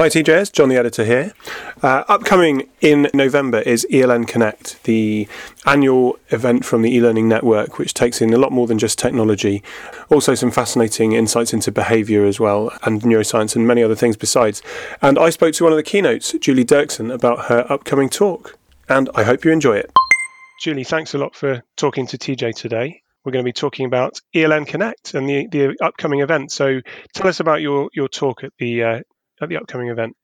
Hi TJS, John the editor here. Uh, upcoming in November is ELN Connect, the annual event from the e-learning network, which takes in a lot more than just technology, also some fascinating insights into behaviour as well, and neuroscience and many other things besides. And I spoke to one of the keynotes, Julie Dirksen, about her upcoming talk, and I hope you enjoy it. Julie, thanks a lot for talking to TJ today. We're going to be talking about ELN Connect and the, the upcoming event. So tell us about your, your talk at the uh, at the upcoming event?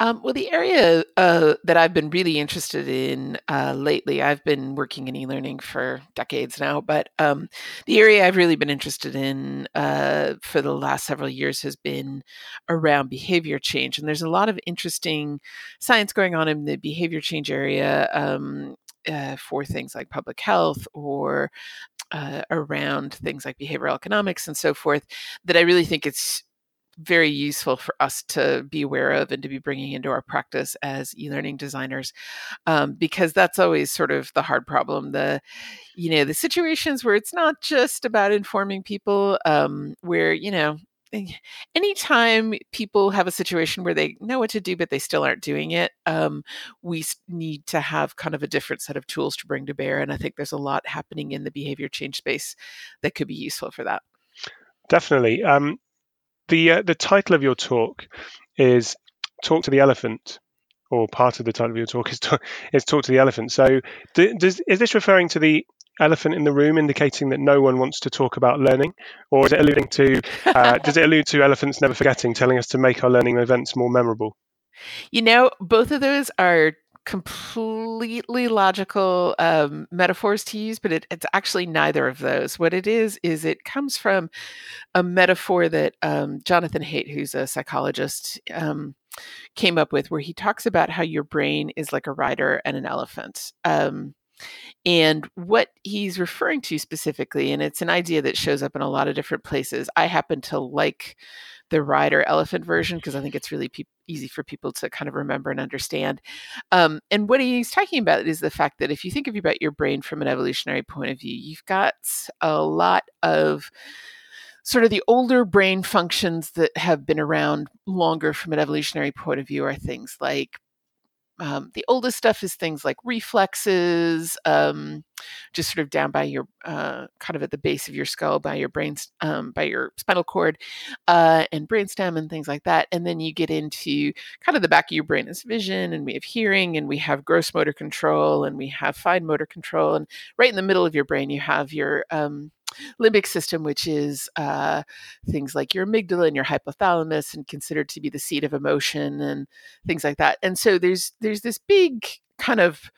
Um, well, the area uh, that I've been really interested in uh, lately, I've been working in e learning for decades now, but um, the area I've really been interested in uh, for the last several years has been around behavior change. And there's a lot of interesting science going on in the behavior change area um, uh, for things like public health or uh, around things like behavioral economics and so forth that I really think it's very useful for us to be aware of and to be bringing into our practice as e-learning designers um, because that's always sort of the hard problem the you know the situations where it's not just about informing people um, where you know eh, anytime people have a situation where they know what to do but they still aren't doing it um, we need to have kind of a different set of tools to bring to bear and i think there's a lot happening in the behavior change space that could be useful for that. Definitely um, the uh, the title of your talk is "Talk to the Elephant," or part of the title of your talk is talk, is "Talk to the Elephant." So, do, does is this referring to the elephant in the room, indicating that no one wants to talk about learning, or is it alluding to uh, does it allude to elephants never forgetting, telling us to make our learning events more memorable? You know, both of those are completely logical um, metaphors to use, but it, it's actually neither of those. What it is, is it comes from a metaphor that um, Jonathan Haidt, who's a psychologist, um, came up with, where he talks about how your brain is like a rider and an elephant. Um, and what he's referring to specifically, and it's an idea that shows up in a lot of different places. I happen to like the rider elephant version because I think it's really pe- easy for people to kind of remember and understand. Um, and what he's talking about is the fact that if you think of about your brain from an evolutionary point of view, you've got a lot of sort of the older brain functions that have been around longer from an evolutionary point of view are things like um, the oldest stuff is things like reflexes, um, just sort of down by your uh, kind of at the base of your skull, by your brain, um, by your spinal cord, uh, and brainstem, and things like that. And then you get into kind of the back of your brain is vision, and we have hearing, and we have gross motor control, and we have fine motor control, and right in the middle of your brain you have your um, limbic system, which is uh, things like your amygdala and your hypothalamus, and considered to be the seat of emotion and things like that. And so there's there's this big kind of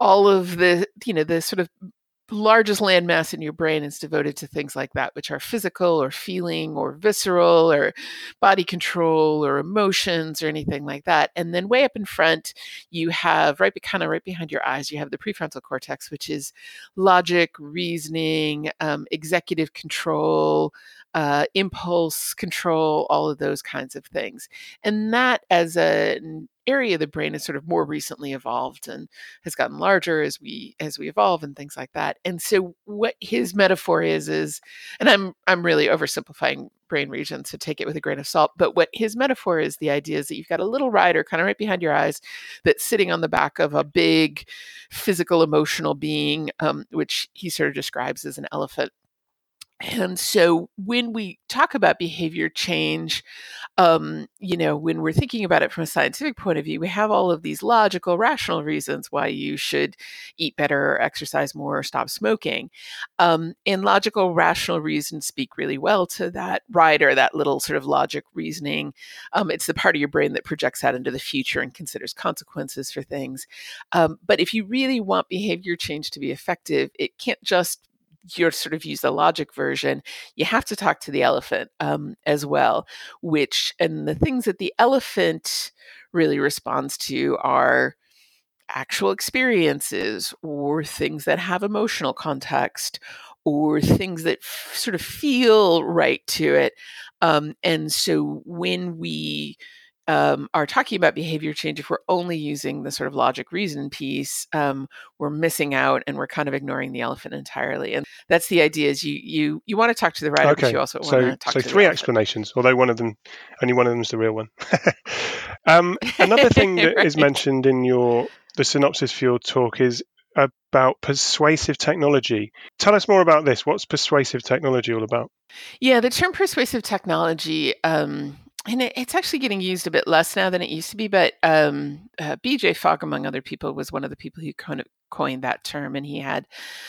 all of the you know the sort of largest landmass in your brain is devoted to things like that, which are physical or feeling or visceral or body control or emotions or anything like that. And then way up in front, you have right kind of right behind your eyes, you have the prefrontal cortex, which is logic, reasoning, um, executive control, uh, impulse control, all of those kinds of things. And that as a area of the brain has sort of more recently evolved and has gotten larger as we as we evolve and things like that. And so what his metaphor is is and I'm I'm really oversimplifying brain regions, so take it with a grain of salt. But what his metaphor is the idea is that you've got a little rider kind of right behind your eyes that's sitting on the back of a big physical emotional being, um, which he sort of describes as an elephant and so when we talk about behavior change, um, you know, when we're thinking about it from a scientific point of view, we have all of these logical, rational reasons why you should eat better, or exercise more, or stop smoking. Um, and logical, rational reasons speak really well to that rider, that little sort of logic reasoning. Um, it's the part of your brain that projects out into the future and considers consequences for things. Um, but if you really want behavior change to be effective, it can't just you're sort of use the logic version, you have to talk to the elephant um, as well. Which and the things that the elephant really responds to are actual experiences or things that have emotional context or things that f- sort of feel right to it. Um, and so when we um, are talking about behavior change, if we're only using the sort of logic reason piece, um, we're missing out and we're kind of ignoring the elephant entirely. And that's the idea: is you you you want to talk to the rider, okay. but you also want so, to talk so to three explanations, although one of them, only one of them is the real one. Um, another thing that right. is mentioned in your the synopsis for your talk is about persuasive technology. Tell us more about this. What's persuasive technology all about? Yeah, the term persuasive technology um, and it, it's actually getting used a bit less now than it used to be. But um, uh, B.J. Fogg, among other people, was one of the people who kind of coined that term, and he had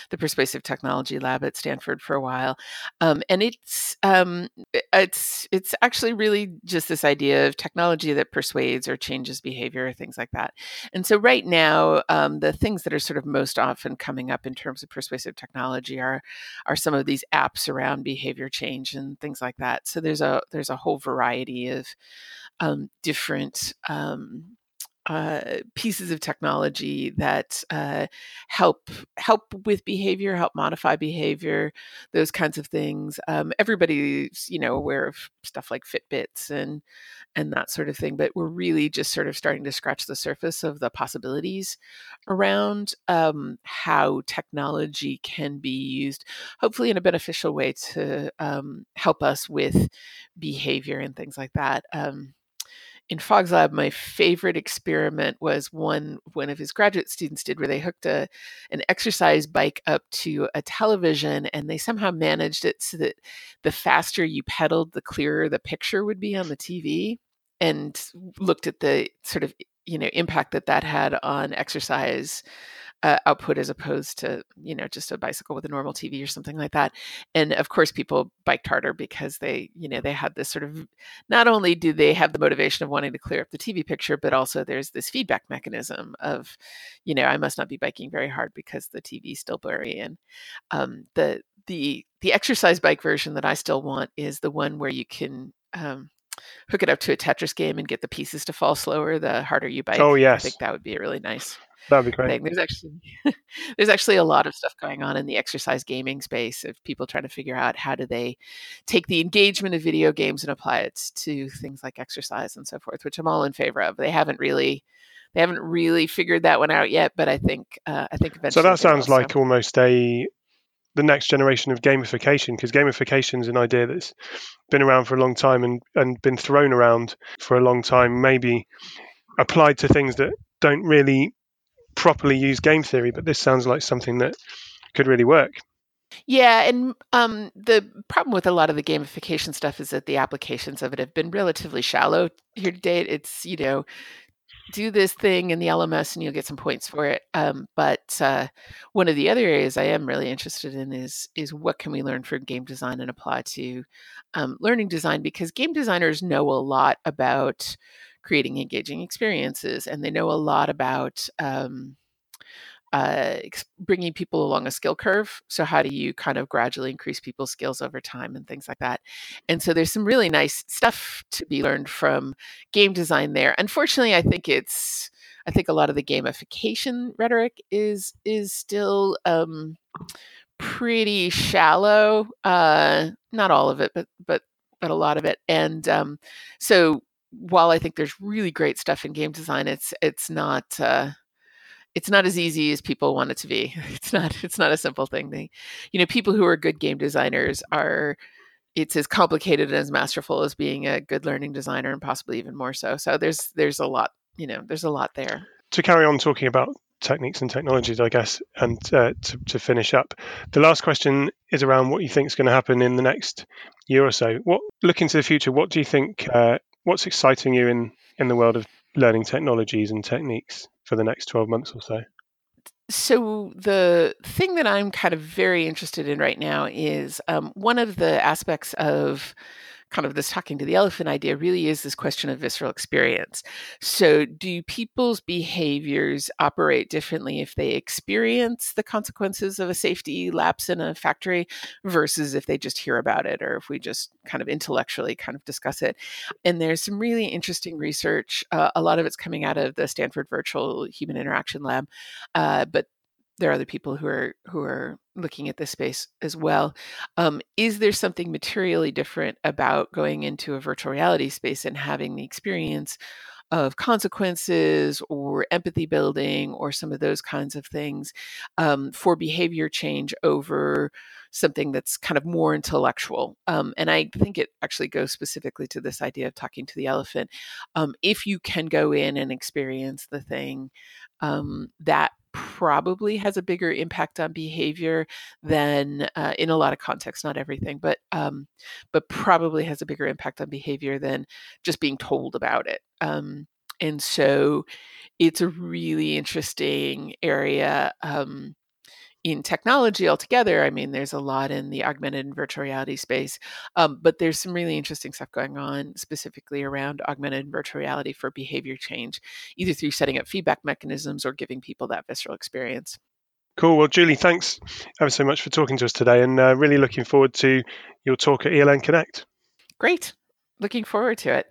the Persuasive Technology Lab at Stanford for a while. Um, and it's um, it's it's actually really just this idea of technology that persuades or changes behavior, or things like that. And so, right now, um, the things that are sort of most often coming up in terms of persuasive technology are are some of these apps around behavior change and things like that. So there's a there's a whole variety of um, different um, uh, pieces of technology that uh, help help with behavior, help modify behavior, those kinds of things. Um, everybody's you know aware of stuff like Fitbits and and that sort of thing, but we're really just sort of starting to scratch the surface of the possibilities around um, how technology can be used, hopefully in a beneficial way to um, help us with behavior and things like that. Um, in Fogg's lab, my favorite experiment was one one of his graduate students did, where they hooked a an exercise bike up to a television, and they somehow managed it so that the faster you pedaled, the clearer the picture would be on the TV, and looked at the sort of you know impact that that had on exercise uh, output as opposed to you know just a bicycle with a normal TV or something like that. And of course, people biked harder because they you know they had this sort of not only do they have the motivation of wanting to clear up the TV picture, but also there's this feedback mechanism of you know I must not be biking very hard because the TV's still blurry. And um, the the the exercise bike version that I still want is the one where you can um, hook it up to a Tetris game and get the pieces to fall slower the harder you bite. Oh yes, I think that would be a really nice That'd be great. Thing. There's actually there's actually a lot of stuff going on in the exercise gaming space of people trying to figure out how do they take the engagement of video games and apply it to things like exercise and so forth, which I'm all in favor of. They haven't really they haven't really figured that one out yet, but I think uh, I think eventually. So that sounds like almost a the next generation of gamification because gamification is an idea that's been around for a long time and, and been thrown around for a long time maybe applied to things that don't really properly use game theory, but this sounds like something that could really work. Yeah, and um, the problem with a lot of the gamification stuff is that the applications of it have been relatively shallow here to date. It's you know, do this thing in the LMS and you'll get some points for it. Um, but uh, one of the other areas I am really interested in is is what can we learn from game design and apply to um, learning design because game designers know a lot about creating engaging experiences and they know a lot about um, uh, bringing people along a skill curve. So, how do you kind of gradually increase people's skills over time and things like that? And so, there's some really nice stuff to be learned from game design there. Unfortunately, I think it's I think a lot of the gamification rhetoric is is still um, pretty shallow. Uh, not all of it, but but but a lot of it. And um, so while I think there's really great stuff in game design, it's it's not uh, it's not as easy as people want it to be. It's not it's not a simple thing. They, you know, people who are good game designers are it's as complicated and as masterful as being a good learning designer and possibly even more so. So there's there's a lot, you know, there's a lot there. To carry on talking about techniques and technologies, I guess, and uh, to, to finish up, the last question is around what you think is going to happen in the next year or so. What looking to the future, what do you think uh, what's exciting you in in the world of learning technologies and techniques for the next 12 months or so? So, the thing that I'm kind of very interested in right now is um, one of the aspects of kind of this talking to the elephant idea really is this question of visceral experience. So, do people's behaviors operate differently if they experience the consequences of a safety lapse in a factory versus if they just hear about it or if we just kind of intellectually kind of discuss it? And there's some really interesting research. Uh, a lot of it's coming out of the Stanford Virtual Human Interaction Lab, uh, but there are other people who are who are looking at this space as well. Um, is there something materially different about going into a virtual reality space and having the experience of consequences or empathy building or some of those kinds of things um, for behavior change over something that's kind of more intellectual. Um, and I think it actually goes specifically to this idea of talking to the elephant. Um, if you can go in and experience the thing, um, that probably has a bigger impact on behavior than uh, in a lot of contexts not everything but um, but probably has a bigger impact on behavior than just being told about it um, and so it's a really interesting area um, in technology altogether. I mean, there's a lot in the augmented and virtual reality space, um, but there's some really interesting stuff going on specifically around augmented and virtual reality for behavior change, either through setting up feedback mechanisms or giving people that visceral experience. Cool. Well, Julie, thanks ever so much for talking to us today, and uh, really looking forward to your talk at ELN Connect. Great. Looking forward to it.